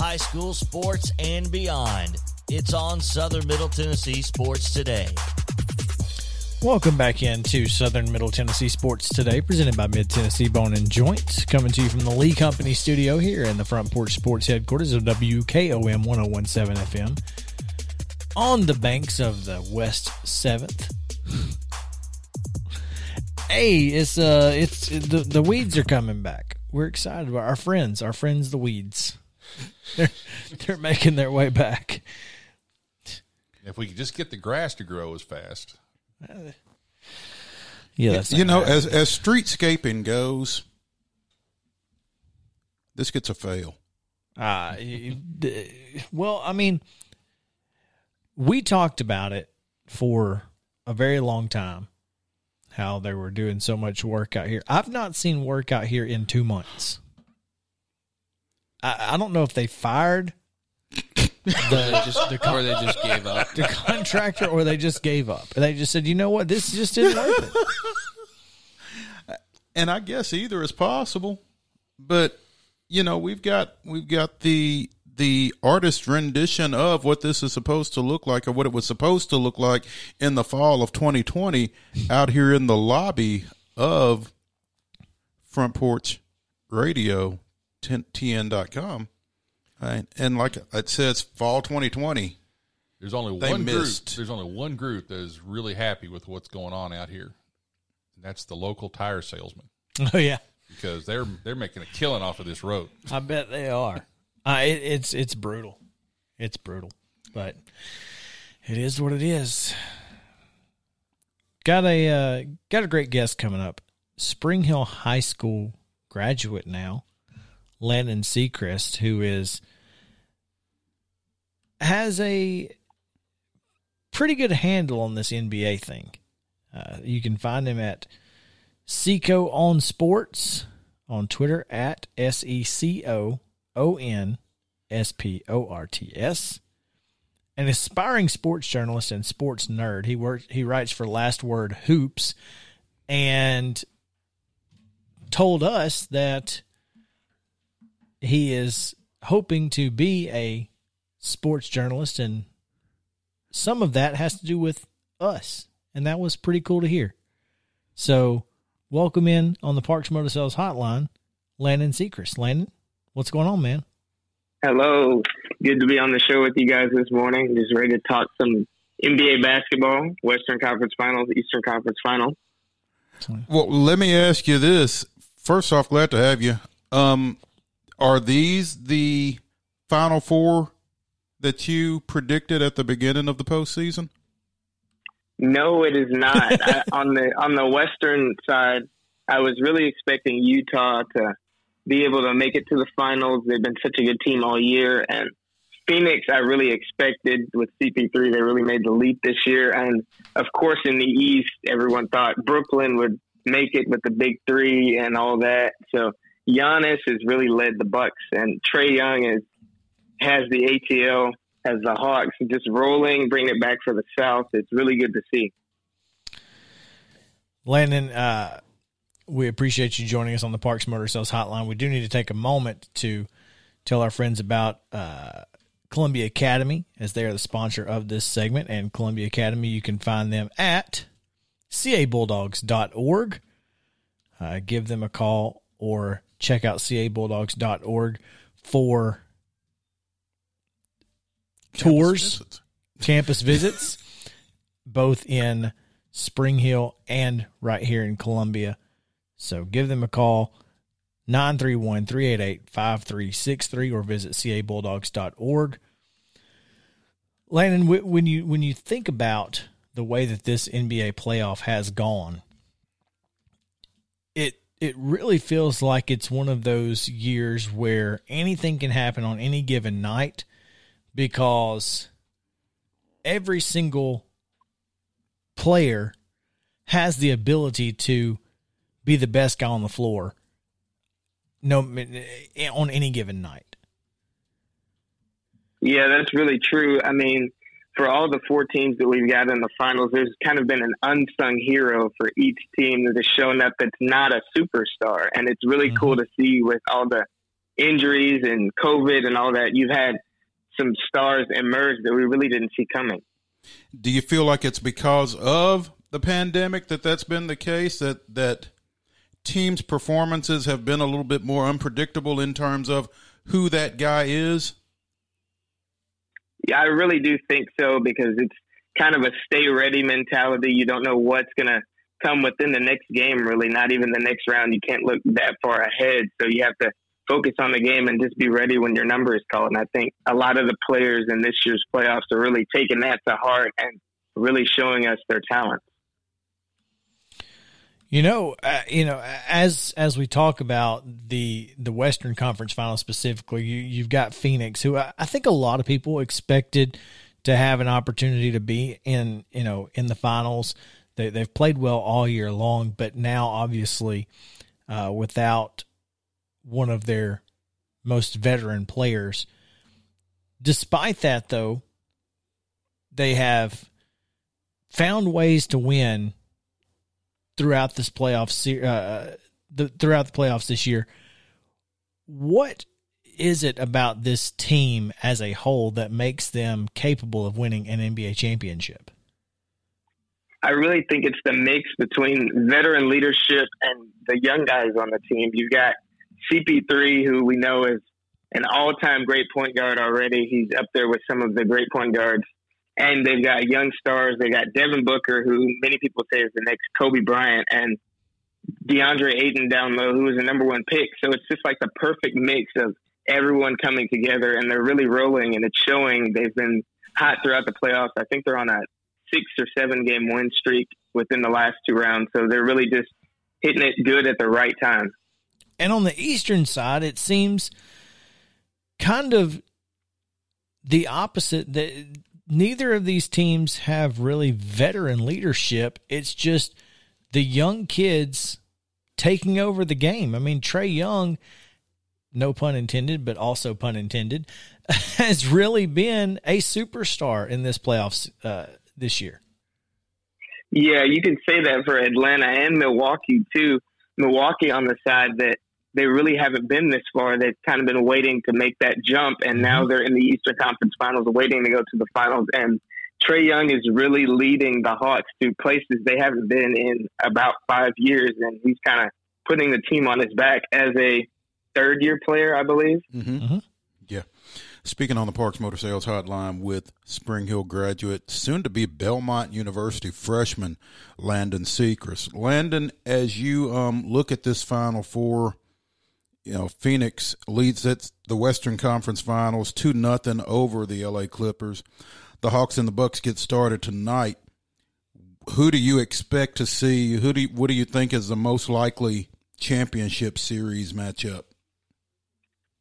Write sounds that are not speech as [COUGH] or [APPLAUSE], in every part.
high school sports and beyond. It's on Southern Middle Tennessee Sports Today. Welcome back into Southern Middle Tennessee Sports Today, presented by Mid Tennessee Bone and Joint, coming to you from the Lee Company studio here in the Front Porch Sports headquarters of WKOM 1017 FM on the banks of the West 7th. hey, it's uh it's the the weeds are coming back. We're excited about our friends, our friends the weeds. They're they're making their way back. If we could just get the grass to grow as fast. Yeah, that's you know, as as streetscaping goes, this gets a fail. Uh, well, I mean, we talked about it for a very long time. How they were doing so much work out here. I've not seen work out here in two months. I, I don't know if they fired the just the, or they just gave up. the contractor or they just gave up. They just said, you know what, this just isn't worth it. and I guess either is possible. But you know, we've got we've got the the artist rendition of what this is supposed to look like or what it was supposed to look like in the fall of 2020 out here in the lobby of Front Porch Radio tn.com. Right. And like it says fall 2020. There's only They one missed. group. There's only one group that is really happy with what's going on out here. And that's the local tire salesman [LAUGHS] Oh yeah, because they're they're making a killing off of this road. I bet they are. [LAUGHS] Uh, it, it's it's brutal. It's brutal, but it is what it is. Got a uh, got a great guest coming up. Spring Hill High School graduate now, Landon Seacrest, who is has a pretty good handle on this NBA thing. Uh, you can find him at Seco on Sports on Twitter at S E C O O N S P O R T S. An aspiring sports journalist and sports nerd. He works he writes for Last Word Hoops and told us that he is hoping to be a sports journalist and some of that has to do with us. And that was pretty cool to hear. So welcome in on the Parks Motor Sales hotline, Landon Seacrest. Landon, what's going on, man? Hello. Good to be on the show with you guys this morning. Just ready to talk some NBA basketball, Western Conference Finals, Eastern Conference Final. Well, let me ask you this. First off, glad to have you. Um, are these the final four that you predicted at the beginning of the postseason? No, it is not. [LAUGHS] I, on the on the Western side, I was really expecting Utah to be able to make it to the finals. They've been such a good team all year, and Phoenix, I really expected with CP3. They really made the leap this year, and of course, in the East, everyone thought Brooklyn would make it with the big three and all that. So Giannis has really led the Bucks, and Trae Young is has the ATL, has the Hawks just rolling, bringing it back for the South. It's really good to see. Landon, uh, we appreciate you joining us on the Parks Motor Sales Hotline. We do need to take a moment to tell our friends about uh, Columbia Academy, as they are the sponsor of this segment. And Columbia Academy, you can find them at cabulldogs.org. Uh, give them a call or check out cabulldogs.org for tours, Visits. campus visits, [LAUGHS] both in Spring Hill and right here in Columbia. So give them a call, 931 388 5363, or visit cabulldogs.org. Landon, wh- when you when you think about the way that this NBA playoff has gone, it it really feels like it's one of those years where anything can happen on any given night because every single player has the ability to be the best guy on the floor no eh, on any given night. Yeah, that's really true. I mean, for all the four teams that we've got in the finals, there's kind of been an unsung hero for each team that has shown up that's not a superstar. And it's really mm-hmm. cool to see with all the injuries and COVID and all that, you've had some stars emerge that we really didn't see coming. Do you feel like it's because of the pandemic that that's been the case that that teams' performances have been a little bit more unpredictable in terms of who that guy is? Yeah, I really do think so because it's kind of a stay ready mentality. You don't know what's going to come within the next game, really, not even the next round. You can't look that far ahead. So you have to focus on the game and just be ready when your number is called. And I think a lot of the players in this year's playoffs are really taking that to heart and really showing us their talent. You know, uh, you know, as as we talk about the the Western Conference Final specifically, you you've got Phoenix, who I, I think a lot of people expected to have an opportunity to be in, you know, in the finals. They they've played well all year long, but now obviously, uh, without one of their most veteran players. Despite that, though, they have found ways to win throughout this playoffs uh, the, throughout the playoffs this year. What is it about this team as a whole that makes them capable of winning an NBA championship? I really think it's the mix between veteran leadership and the young guys on the team. You've got CP3, who we know is an all-time great point guard already. He's up there with some of the great point guards and they've got young stars. They got Devin Booker, who many people say is the next Kobe Bryant, and DeAndre Ayton down low, who was a number one pick. So it's just like the perfect mix of everyone coming together, and they're really rolling, and it's showing. They've been hot throughout the playoffs. I think they're on a six or seven game win streak within the last two rounds. So they're really just hitting it good at the right time. And on the Eastern side, it seems kind of the opposite. That neither of these teams have really veteran leadership. It's just the young kids taking over the game. I mean, Trae Young, no pun intended, but also pun intended, [LAUGHS] has really been a superstar in this playoffs uh, this year. Yeah, you can say that for Atlanta and Milwaukee too. Milwaukee on the side that they really haven't been this far. They've kind of been waiting to make that jump, and now mm-hmm. they're in the Eastern Conference Finals, waiting to go to the finals. And Trae Young is really leading the Hawks to places they haven't been in about five years, and he's kind of putting the team on his back as a third year player, I believe. Mm-hmm. Mm-hmm. Yeah. Speaking on the Parks Motor Sales Hotline with Spring Hill graduate, soon to be Belmont University freshman Landon Sechrest. Landon, as you um, look at this Final Four you know, Phoenix leads it the Western Conference Finals two nothing over the LA Clippers. The Hawks and the Bucks get started tonight. Who do you expect to see? Who do you, what do you think is the most likely championship series matchup?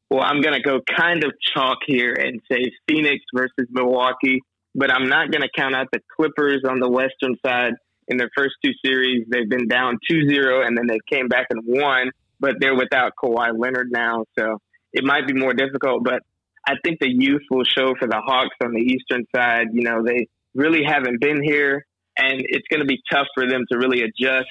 Well, I'm going to go kind of chalk here and say Phoenix versus Milwaukee, but I'm not going to count out the Clippers on the Western side. In their first two series, they've been down 2-0 and then they came back and won but they're without Kawhi Leonard now, so it might be more difficult. But I think the youth will show for the Hawks on the Eastern side. You know, they really haven't been here, and it's going to be tough for them to really adjust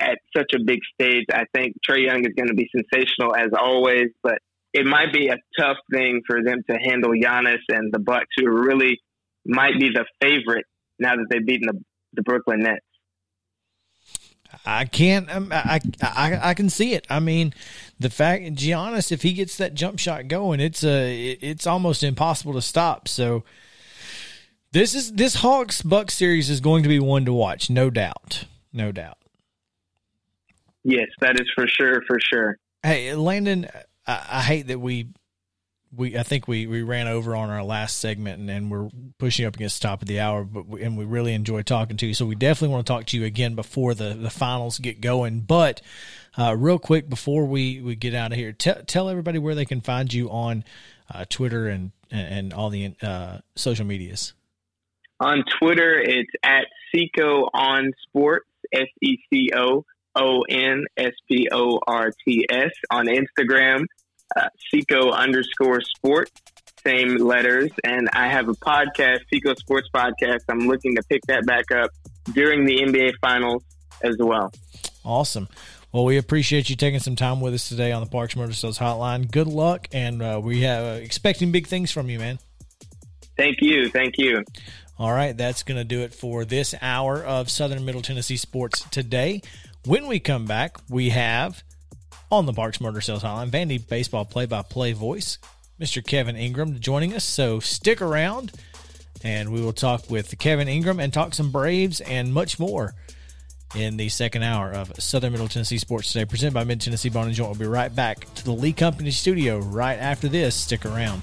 at such a big stage. I think Trae Young is going to be sensational as always, but it might be a tough thing for them to handle Giannis and the Bucks, who really might be the favorite now that they've beaten the, the Brooklyn Nets. I can't. Um, I, I I can see it. I mean, the fact Giannis, if he gets that jump shot going, it's a it's almost impossible to stop. So this is this Hawks Bucks series is going to be one to watch, no doubt, no doubt. Yes, that is for sure, for sure. Hey, Landon, I, I hate that we we I think we we ran over on our last segment and, and we're pushing up against the top of the hour, but we, and we really enjoy talking to you. So we definitely want to talk to you again before the the finals get going. But uh, real quick before we we get out of here, t- tell everybody where they can find you on uh, Twitter and and all the uh, social medias. On Twitter, it's at Seco on Sports, S E C O O N S P O R T S. On Instagram, uh, Seco underscore Sports, same letters. And I have a podcast, Seco Sports Podcast. I'm looking to pick that back up during the NBA Finals as well. Awesome. Well, we appreciate you taking some time with us today on the Parks Motor Sales Hotline. Good luck, and uh, we have uh, expecting big things from you, man. Thank you. Thank you. All right, that's going to do it for this hour of Southern Middle Tennessee Sports today. When we come back, we have on the Parks Motor Sales Hotline Vandy Baseball play by play voice, Mr. Kevin Ingram, joining us. So stick around and we will talk with Kevin Ingram and talk some Braves and much more in the second hour of Southern Middle Tennessee Sports Today, presented by Mid Tennessee Bone and Joint. We'll be right back to the Lee Company studio right after this. Stick around.